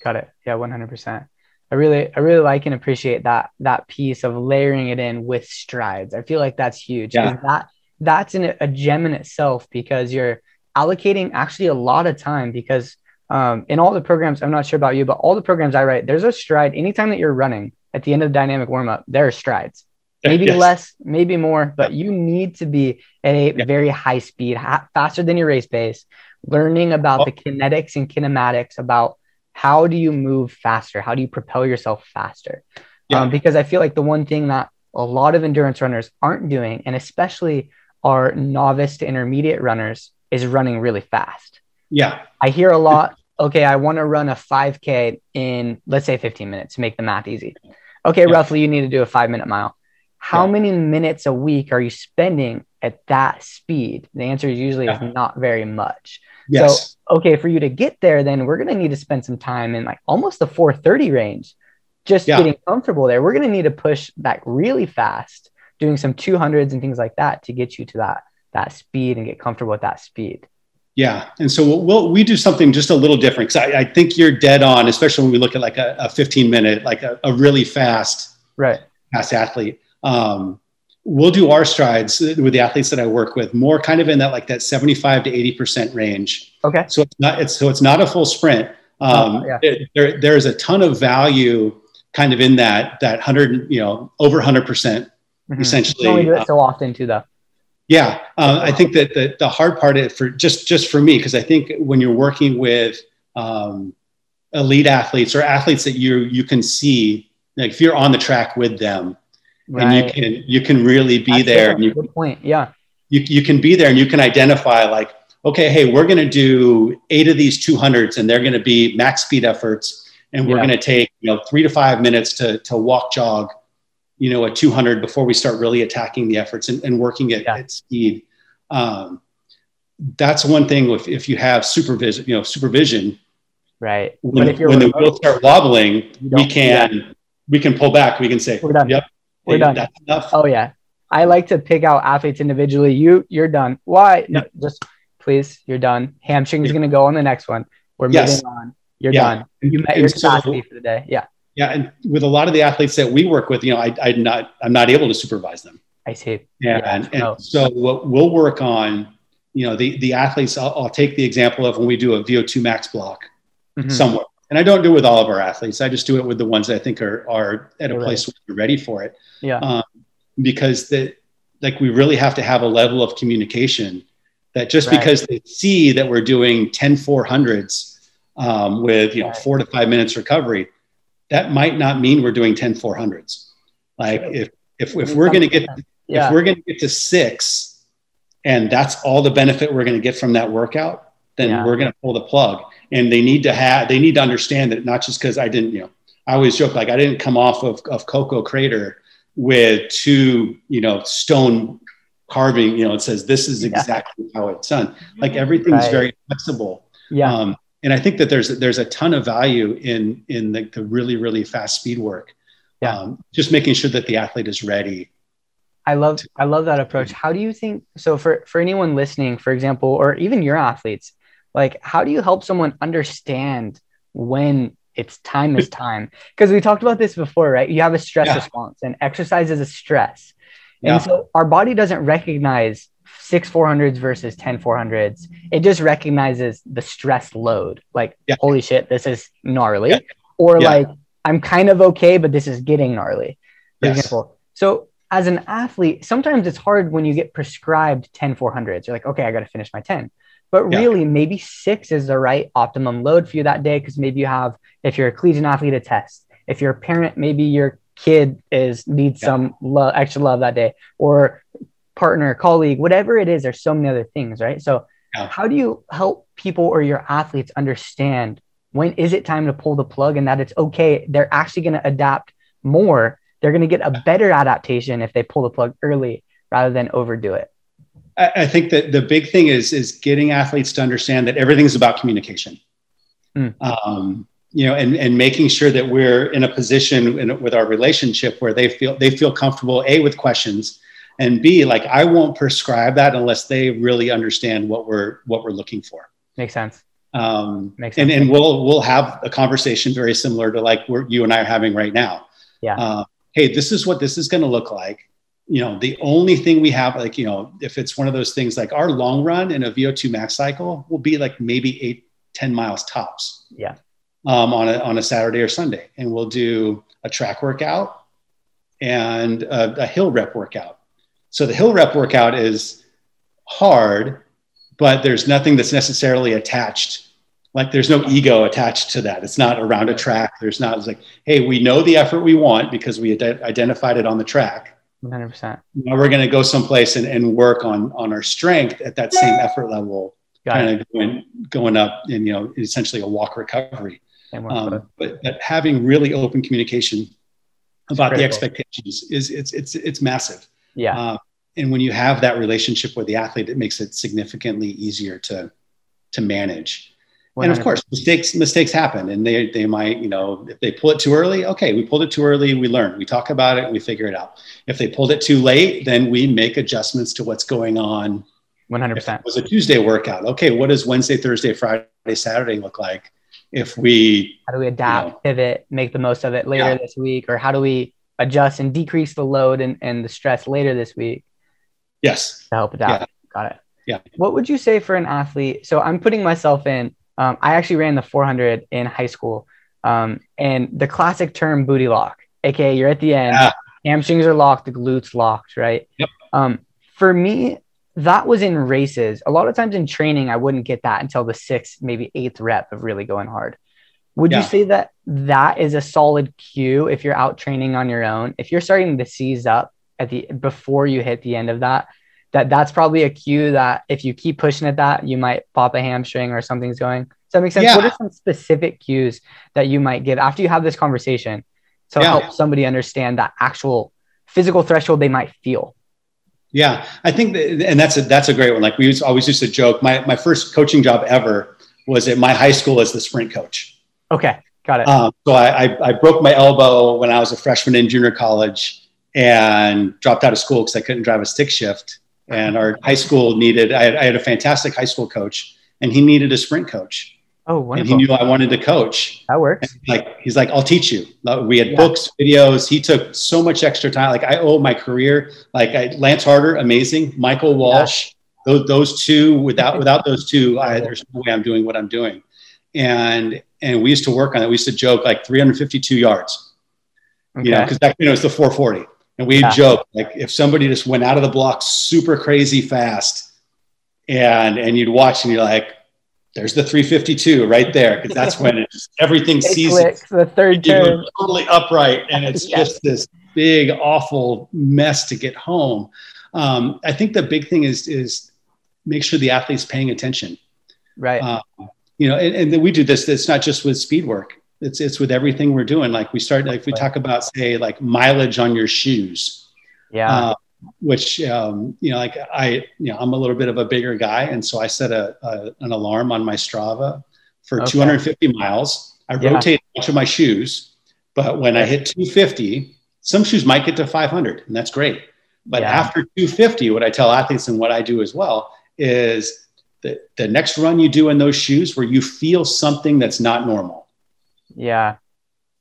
Got it. Yeah, one hundred percent. I really, I really like and appreciate that that piece of layering it in with strides. I feel like that's huge Yeah. That that's in a, a gem in itself because you're allocating actually a lot of time because um, in all the programs, I'm not sure about you, but all the programs I write, there's a stride. Anytime that you're running at the end of the dynamic warm up, there are strides. Maybe Yes. less, maybe more, but you need to be at a Yeah. very high speed, ha- faster than your race pace, learning about Oh. the kinetics and kinematics about how do you move faster? How do you propel yourself faster? Yeah. Um, because I feel like the one thing that a lot of endurance runners aren't doing, and especially our novice to intermediate runners, is running really fast. Yeah I hear a lot, okay, I want to run a 5K in, let's say, 15 minutes to make the math easy. Okay, Yeah. roughly, you need to do a five minute mile. How Yeah. many minutes a week are you spending at that speed? The answer is usually Yeah. is not very much. yes So, Okay, for you to get there, then we're going to need to spend some time in like almost the 430 range, just Yeah. getting comfortable there. We're going to need to push back really fast, doing some 200s and things like that to get you to that that speed and get comfortable with that speed. Yeah, and so we'll, we'll we do something just a little different because I, I think you're dead on, especially when we look at like a, a 15 minute, like a, a really fast Right. fast athlete. Um, we'll do our strides with the athletes that I work with more kind of in that like that 75 to 80 percent range. Okay. So it's not it's so it's not a full sprint. Um, Oh, yeah. it- there there's a ton of value kind of in that that hundred you know over 100 percent Mhm. essentially. Only do it so often too, though. Yeah, uh, I think that the, the hard part is for just just for me because I think when you're working with um, elite athletes or athletes that you you can see like if you're on the track with them right. and you can you can really be That's there you, Good point. Yeah. you you can be there and you can identify like okay hey we're going to do eight of these 200s and they're going to be max speed efforts and we're Yeah. going to take you know three to five minutes to to walk jog you know a 200 before we start really attacking the efforts and, and working at, Yeah. at speed um, that's one thing if, if you have supervision you know supervision Right. when, But if you're when the wheels start wobbling we can we can pull back we can say We're done. yep We're hey, done. that's enough Oh yeah. I like to pick out athletes individually. You you're done. Why? No, just please, you're done. Hamstring's Yeah. gonna go on the next one. We're Yes. moving on. You're Yeah. done. You met And your so- capacity for the day. Yeah. Yeah, and with a lot of the athletes that we work with, you know, I, I'm not I'm not able to supervise them. I see. Yeah, Yeah, and, and so what we'll work on, you know, the the athletes. I'll, I'll take the example of when we do a VO2 max block Mhm. somewhere, and I don't do it with all of our athletes. I just do it with the ones that I think are are at a You're place where they're ready for it, Yeah. um, because the like we really have to have a level of communication that just Right. because they see that we're doing 10 400s um, with you know Right. four to five minutes recovery, that might not mean we're doing 10 400s. Like if if if we're going to get yeah. if we're going to get to six and that's all the benefit we're going to get from that workout then Yeah. we're going to pull the plug and they need to have they need to understand that not just because i didn't you know i always joke like i didn't come off of, of Koko Crater with two you know stone carving you know it says this is Yeah. exactly how it's done like everything's Right. very flexible yeah. um, and I think that there's there's a ton of value in in the, the really really fast speed work. Yeah. Um, just making sure that the athlete is ready. I love I love that approach. How do you think so for for anyone listening, for example, or even your athletes, like how do you help someone understand when it's time is time? Because we talked about this before, right? You have a stress Yeah. response and exercise is a stress. Yeah. And so our body doesn't recognize six 400s versus 10 400s. It just recognizes the stress load. Like, Yeah. holy shit, this is gnarly. Yeah. Or Yeah. like, I'm kind of okay, but this is getting gnarly, for Yes. example. So, as an athlete, sometimes it's hard when you get prescribed 10 400s. You're like, okay, I got to finish my 10. But really, maybe six is the right optimum load for you that day because maybe you have, if you're a collegiate athlete, a test. If you're a parent, maybe your kid is needs some love, extra love that day, or partner, colleague, whatever it is. There's so many other things, right? So, Yeah. how do you help people or your athletes understand when is it time to pull the plug and that it's okay? They're actually going to adapt more. They're going to get a better adaptation if they pull the plug early rather than overdo it. I, I think that the big thing is is getting athletes to understand that everything's about communication. Mm. Um, you know, and, and making sure that we're in a position in, with our relationship where they feel they feel comfortable a with questions and b like I won't prescribe that unless they really understand what we're what we're looking for. Makes sense. Um, Makes and sense. and we'll we'll have a conversation very similar to like we're, you and I are having right now. Yeah. Uh, hey, this is what this is going to look like. You know, the only thing we have, like you know, if it's one of those things, like our long run in a VO2 max cycle will be like maybe eight, 10 miles tops. Yeah. Um, on a on a Saturday or Sunday, and we'll do a track workout and a, a hill rep workout. So the hill rep workout is hard, but there's nothing that's necessarily attached. Like there's no ego attached to that. It's not around a track. There's not, it's like, hey, we know the effort we want because we ide- identified it on the track. 100%. Now we're going to go someplace and, and work on, on our strength at that same effort level, kind of going, going up and, you know, essentially a walk recovery. Um, but, but having really open communication about the expectations is it's, it's, it's massive. yeah. Uh, and when you have that relationship with the athlete, it makes it significantly easier to to manage. And of course, mistakes mistakes happen, and they they might you know if they pull it too early, okay, we pulled it too early, we learn, we talk about it, we figure it out. If they pulled it too late, then we make adjustments to what's going on. 100%. it was a Tuesday workout, okay, what does Wednesday, Thursday, Friday, Saturday look like? If we How do we adapt, Yeah. pivot, make the most of it later Yeah. this week? Or how do we adjust and decrease the load and, and the stress later this week yes, to help adapt? Got it. Yeah. What would you say for an athlete? So I'm putting myself in, um, I actually ran the 400 in high school. Um, and the classic term booty lock, aka you're at the end, Yeah. hamstrings are locked, the glutes locked, right? Yep. Um, for me, that was in races. A lot of times in training, I wouldn't get that until the sixth, maybe eighth rep of really going hard. Would you say that that is a solid cue if you're out training on your own? If you're starting to seize up at the before you hit the end of that, that that's probably a cue that if you keep pushing at that, you might pop a hamstring or something's going. Does that make sense? Yeah. What are some specific cues that you might give after you have this conversation to Yeah. help somebody understand that actual physical threshold they might feel? Yeah, I think, that, and that's a that's a great one. Like we used, always used to joke. My my first coaching job ever was at my high school as the sprint coach. Okay, got it. Um, so I, I I broke my elbow when I was a freshman in junior college and dropped out of school because I couldn't drive a stick shift. And our high school needed. I had, I had a fantastic high school coach, and he needed a sprint coach, oh, wonderful. and he knew I wanted to coach that works. like he's like i'll teach you we had Yeah. books videos he took so much extra time like i owe my career like I, Lance Harter amazing michael walsh those, those two without without those two I, there's no way i'm doing what i'm doing and and we used to work on it we used to joke like 352 yards Okay. you know because back then it was the 440 and we Yeah. joke like if somebody just went out of the block super crazy fast and and you'd watch and you're like there's the 352 right there because that's when it just, everything seizes the third turn. totally upright, and it's Yes. just this big, awful mess to get home. Um, I think the big thing is is make sure the athlete's paying attention. Right. Uh, you know, and, and we do this. It's not just with speed work. It's it's with everything we're doing. Like we start, like we talk about, say, like mileage on your shoes. yeah. Uh, which um, you know, like I, you know, I'm a little bit of a bigger guy, and so I set a, a an alarm on my Strava for Okay. 250 miles. I Yeah. rotate each of my shoes, but when I hit 250, some shoes might get to 500, and that's great. But Yeah. after 250, what I tell athletes and what I do as well is that the next run you do in those shoes where you feel something that's not normal. Yeah.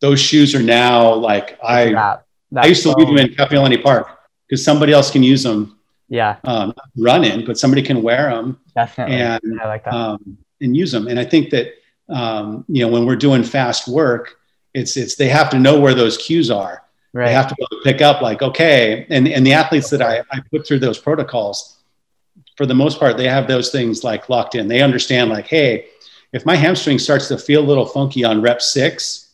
Those shoes are now like I That- I used to leave them in Kapiolani Park because somebody else can use them Yeah, um, run in, but somebody can wear them definitely. and I like that. um, and use them. And I think that um, you know when we're doing fast work, it's it's they have to know where those cues are. right. They have to to pick up like okay, and and the athletes that I, I put through those protocols, for the most part, they have those things like locked in. They understand like hey, if my hamstring starts to feel a little funky on rep six,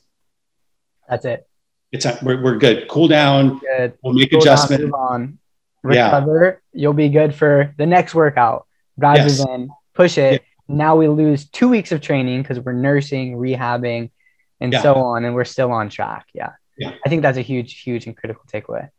That's it. it's we're, we're good. Cool down. Good. We'll make down, adjustment. on. Yeah. Recover. You'll be good for the next workout rather Yes. than push it. Now we lose two weeks of training because we're nursing, rehabbing, and Yeah. so on, and we're still on track. Yeah. Yeah. I think that's a huge, huge and critical takeaway.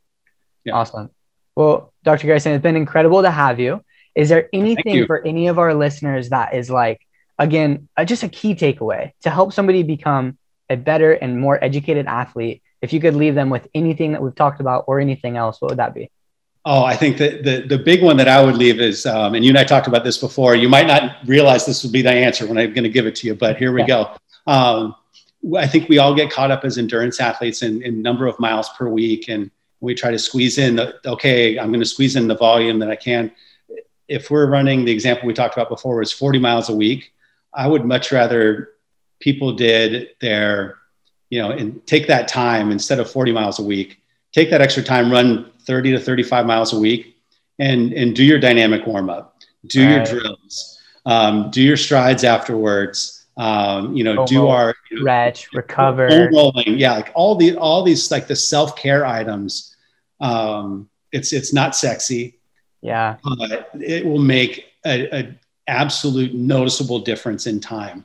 Yeah. Awesome. Well, Dr. Garrison, it's been incredible to have you. Is there anything for any of our listeners that is like again, uh, just a key takeaway to help somebody become a better and more educated athlete. If you could leave them with anything that we've talked about or anything else, what would that be? Oh, I think that the, the big one that I would leave is, um, and you and I talked about this before. You might not realize this would be the answer when I'm going to give it to you, but here we yeah. go. Um, I think we all get caught up as endurance athletes in, in number of miles per week, and we try to squeeze in. The, okay, I'm going to squeeze in the volume that I can. If we're running the example we talked about before was 40 miles a week, I would much rather people did their, you know, and take that time instead of 40 miles a week. Take that extra time, run 30 to 35 miles a week, and and do your dynamic warm up, do right. your drills, um, do your strides afterwards um, you know, do our you know, stretch, recover, rolling, yeah, like all the all these like the self care items. Um, it's it's not sexy, yeah, but it will make a, a absolute noticeable difference in time,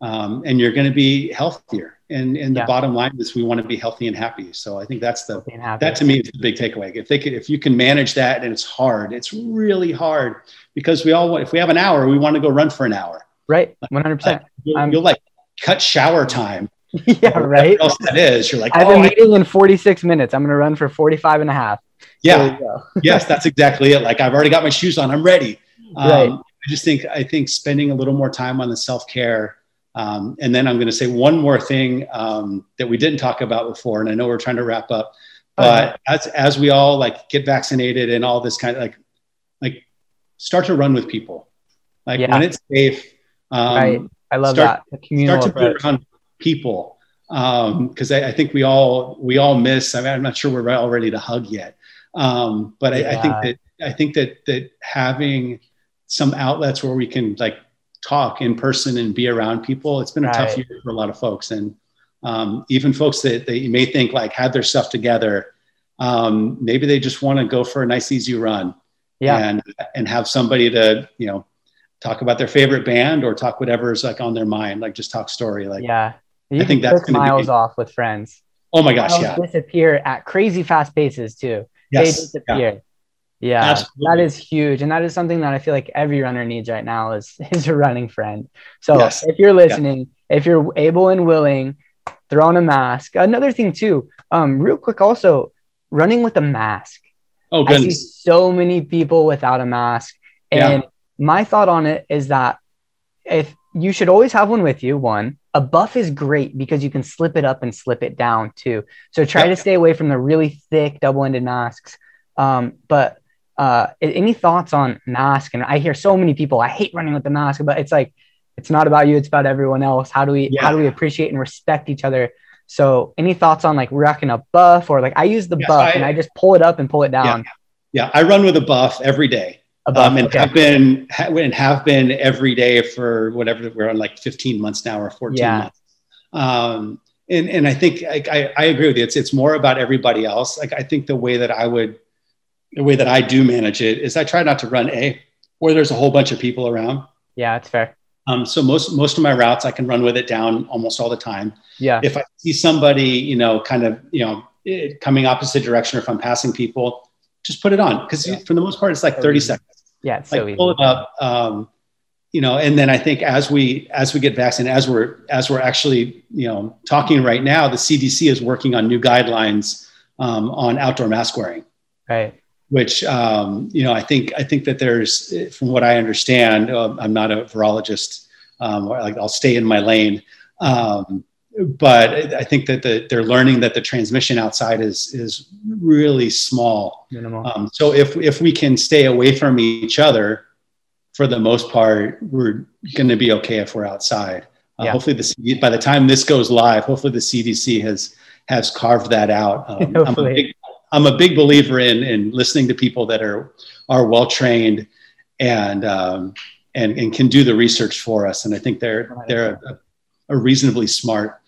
um, and you're going to be healthier. And and the yeah. bottom line is we want to be healthy and happy. So I think that's the that to me is the big takeaway. If they could, if you can manage that, and it's hard, it's really hard because we all if we have an hour, we want to go run for an hour Right. 100%. you'll, you'll like cut shower time. yeah, right. else that is. You're like, I have oh, a meeting I- in 46 minutes. I'm going to run for 45 and a half. Yeah. yes, that's exactly it. Like I've already got my shoes on. I'm ready. Um, right. I just think, I think spending a little more time on the self-care. Um, and then I'm going to say one more thing um, that we didn't talk about before. And I know we're trying to wrap up, but uh-huh. as, as we all like get vaccinated and all this kind of like, like start to run with people. Like yeah. when it's safe, um, right. I love start, that. Start to approach. be around people because um, I, I, think we all we all miss. I mean, I'm not sure we're all ready to hug yet, um, but I, yeah. I, think that I think that that having some outlets where we can like talk in person and be around people. It's been a right. tough year for a lot of folks, and um, even folks that, that you may think like had their stuff together. Um, maybe they just want to go for a nice easy run, yeah, and and have somebody to you know talk about their favorite band or talk whatever is like on their mind, like just talk story. Like, yeah, you I think that's miles be, off with friends. Oh my gosh, yeah. Disappear at crazy fast paces too. Yes, they disappear. Yeah, yeah that is huge, and that is something that I feel like every runner needs right now is is a running friend. So yes. if you're listening, yeah. if you're able and willing, throw on a mask. Another thing too, um, real quick, also running with a mask. Oh, goodness. I see so many people without a mask, and yeah my thought on it is that if you should always have one with you, one, a buff is great because you can slip it up and slip it down too. So try yep. to stay away from the really thick double-ended masks. Um, but uh, any thoughts on mask? And I hear so many people, I hate running with the mask, but it's like, it's not about you. It's about everyone else. How do we, yeah. how do we appreciate and respect each other? So any thoughts on like rocking a buff or like I use the yes, buff I, and I just pull it up and pull it down. Yeah. yeah. I run with a buff every day um, and okay. have been ha- and have been every day for whatever we're on like 15 months now or 14 yeah. months. Um, and and I think I, I, I, agree with you. It's it's more about everybody else. Like I think the way that I would, the way that I do manage it is I try not to run a where there's a whole bunch of people around. Yeah, it's fair. Um, so most most of my routes I can run with it down almost all the time. Yeah. If I see somebody, you know, kind of you know eh, coming opposite direction, or if I'm passing people, just put it on because yeah. for the most part it's like 30 seconds. Yeah, it's so like, easy. Pull it up. Um, you know, and then I think as we as we get vaccinated, as we're as we're actually you know talking right now, the CDC is working on new guidelines um, on outdoor mask wearing. Right. Which um, you know, I think I think that there's, from what I understand, uh, I'm not a virologist. Um, like I'll stay in my lane. Um, but I think that the, they're learning that the transmission outside is is really small. Um, so if if we can stay away from each other, for the most part, we're going to be okay if we're outside. Uh, yeah. Hopefully, the by the time this goes live, hopefully the CDC has has carved that out. Um, I'm, a big, I'm a big believer in in listening to people that are are well trained and um, and and can do the research for us. And I think they're they're a, a reasonably smart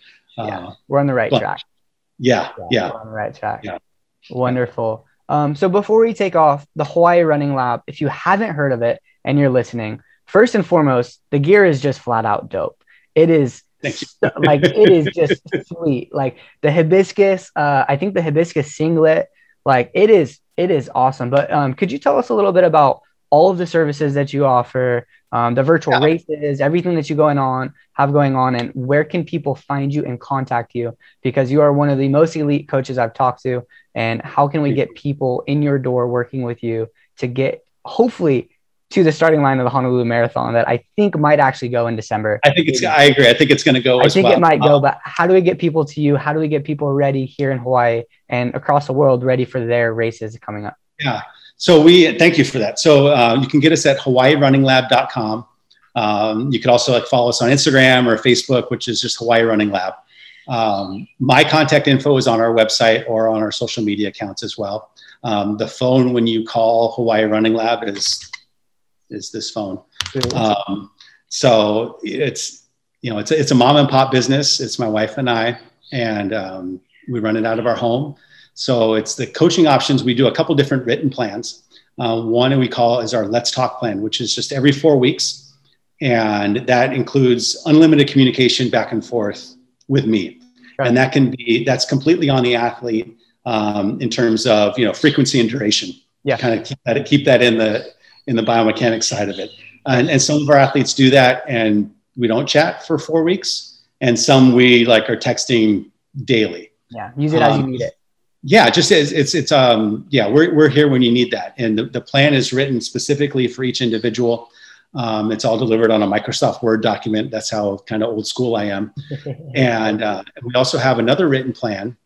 yeah, uh, we're on the right but, track. Yeah, yeah, yeah. on the right track. Yeah. Wonderful. Um, so before we take off, the Hawaii Running Lab, if you haven't heard of it and you're listening, first and foremost, the gear is just flat out dope. It is like it is just sweet. Like the hibiscus, uh, I think the hibiscus singlet, like it is, it is awesome. But um, could you tell us a little bit about all of the services that you offer, um, the virtual yeah. races, everything that you going on have going on, and where can people find you and contact you? Because you are one of the most elite coaches I've talked to, and how can we get people in your door working with you to get hopefully to the starting line of the Honolulu Marathon that I think might actually go in December. I think it's. I agree. I think it's going to go. I think well. it might go, um, but how do we get people to you? How do we get people ready here in Hawaii and across the world ready for their races coming up? Yeah. So we thank you for that. So uh, you can get us at hawaiirunninglab.com. Um, you could also like follow us on Instagram or Facebook, which is just Hawaii Running Lab. Um, my contact info is on our website or on our social media accounts as well. Um, the phone when you call Hawaii Running Lab is is this phone. Um, so it's you know it's a, it's a mom and pop business. It's my wife and I, and um, we run it out of our home. So it's the coaching options. We do a couple different written plans. Uh, one we call is our Let's Talk plan, which is just every four weeks, and that includes unlimited communication back and forth with me, right. and that can be that's completely on the athlete um, in terms of you know frequency and duration. Yeah, kind of keep that keep that in the in the biomechanics side of it. And, and some of our athletes do that and we don't chat for four weeks. And some we like are texting daily. Yeah. Use it um, as you um, need it. Yeah, just it's, it's, it's um, yeah, we're, we're here when you need that. And the, the plan is written specifically for each individual. Um, it's all delivered on a Microsoft Word document. That's how kind of old school I am. and uh, we also have another written plan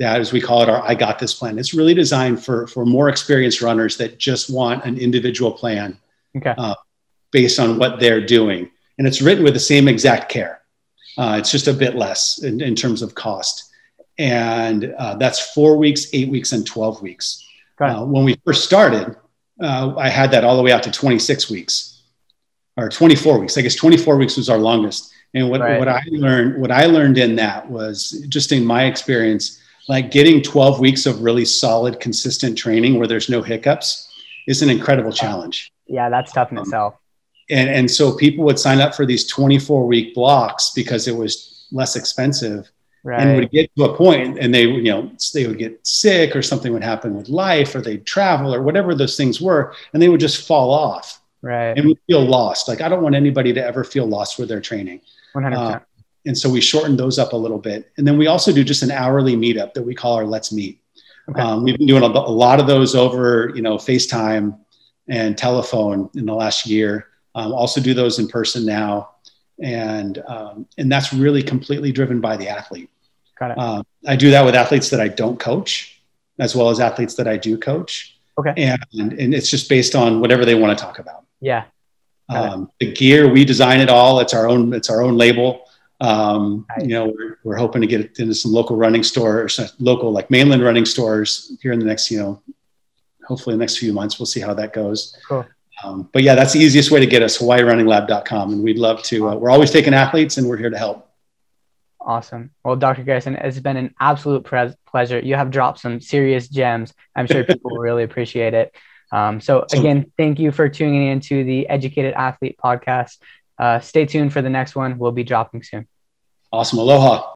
that, as we call it, our I Got This plan. It's really designed for, for more experienced runners that just want an individual plan okay. uh, based on what they're doing. And it's written with the same exact care. Uh, it's just a bit less in, in terms of cost. And uh, that's four weeks, eight weeks, and 12 weeks. Uh, when we first started, uh, I had that all the way out to 26 weeks or 24 weeks. I guess 24 weeks was our longest. And what, right. what I learned, what I learned in that was just in my experience, like getting 12 weeks of really solid, consistent training where there's no hiccups is an incredible challenge. Yeah, that's tough in um, itself. And, and so people would sign up for these 24 week blocks because it was less expensive right. and would get to a point and they you know they would get sick or something would happen with life or they'd travel or whatever those things were and they would just fall off right and we feel lost like i don't want anybody to ever feel lost with their training 100%. Uh, and so we shortened those up a little bit. And then we also do just an hourly meetup that we call our Let's Meet. Okay. Um, we've been doing a, a, lot of those over, you know, FaceTime and telephone in the last year. Um, also do those in person now, and um, and that's really completely driven by the athlete. Got it. Uh, I do that with athletes that I don't coach, as well as athletes that I do coach. Okay. And and it's just based on whatever they want to talk about. Yeah. Um, the gear we design it all. It's our own. It's our own label. Um, you know, we're, we're hoping to get it into some local running stores, local like mainland running stores here in the next, you know, hopefully the next few months. We'll see how that goes. Cool. Um, but yeah, that's the easiest way to get us HawaiiRunningLab.com. And we'd love to, uh, we're always taking athletes and we're here to help. Awesome. Well, Dr. Garrison, it's been an absolute pre- pleasure. You have dropped some serious gems. I'm sure people will really appreciate it. Um, so again, thank you for tuning in to the Educated Athlete podcast uh, stay tuned for the next one. We'll be dropping soon. Awesome. Aloha.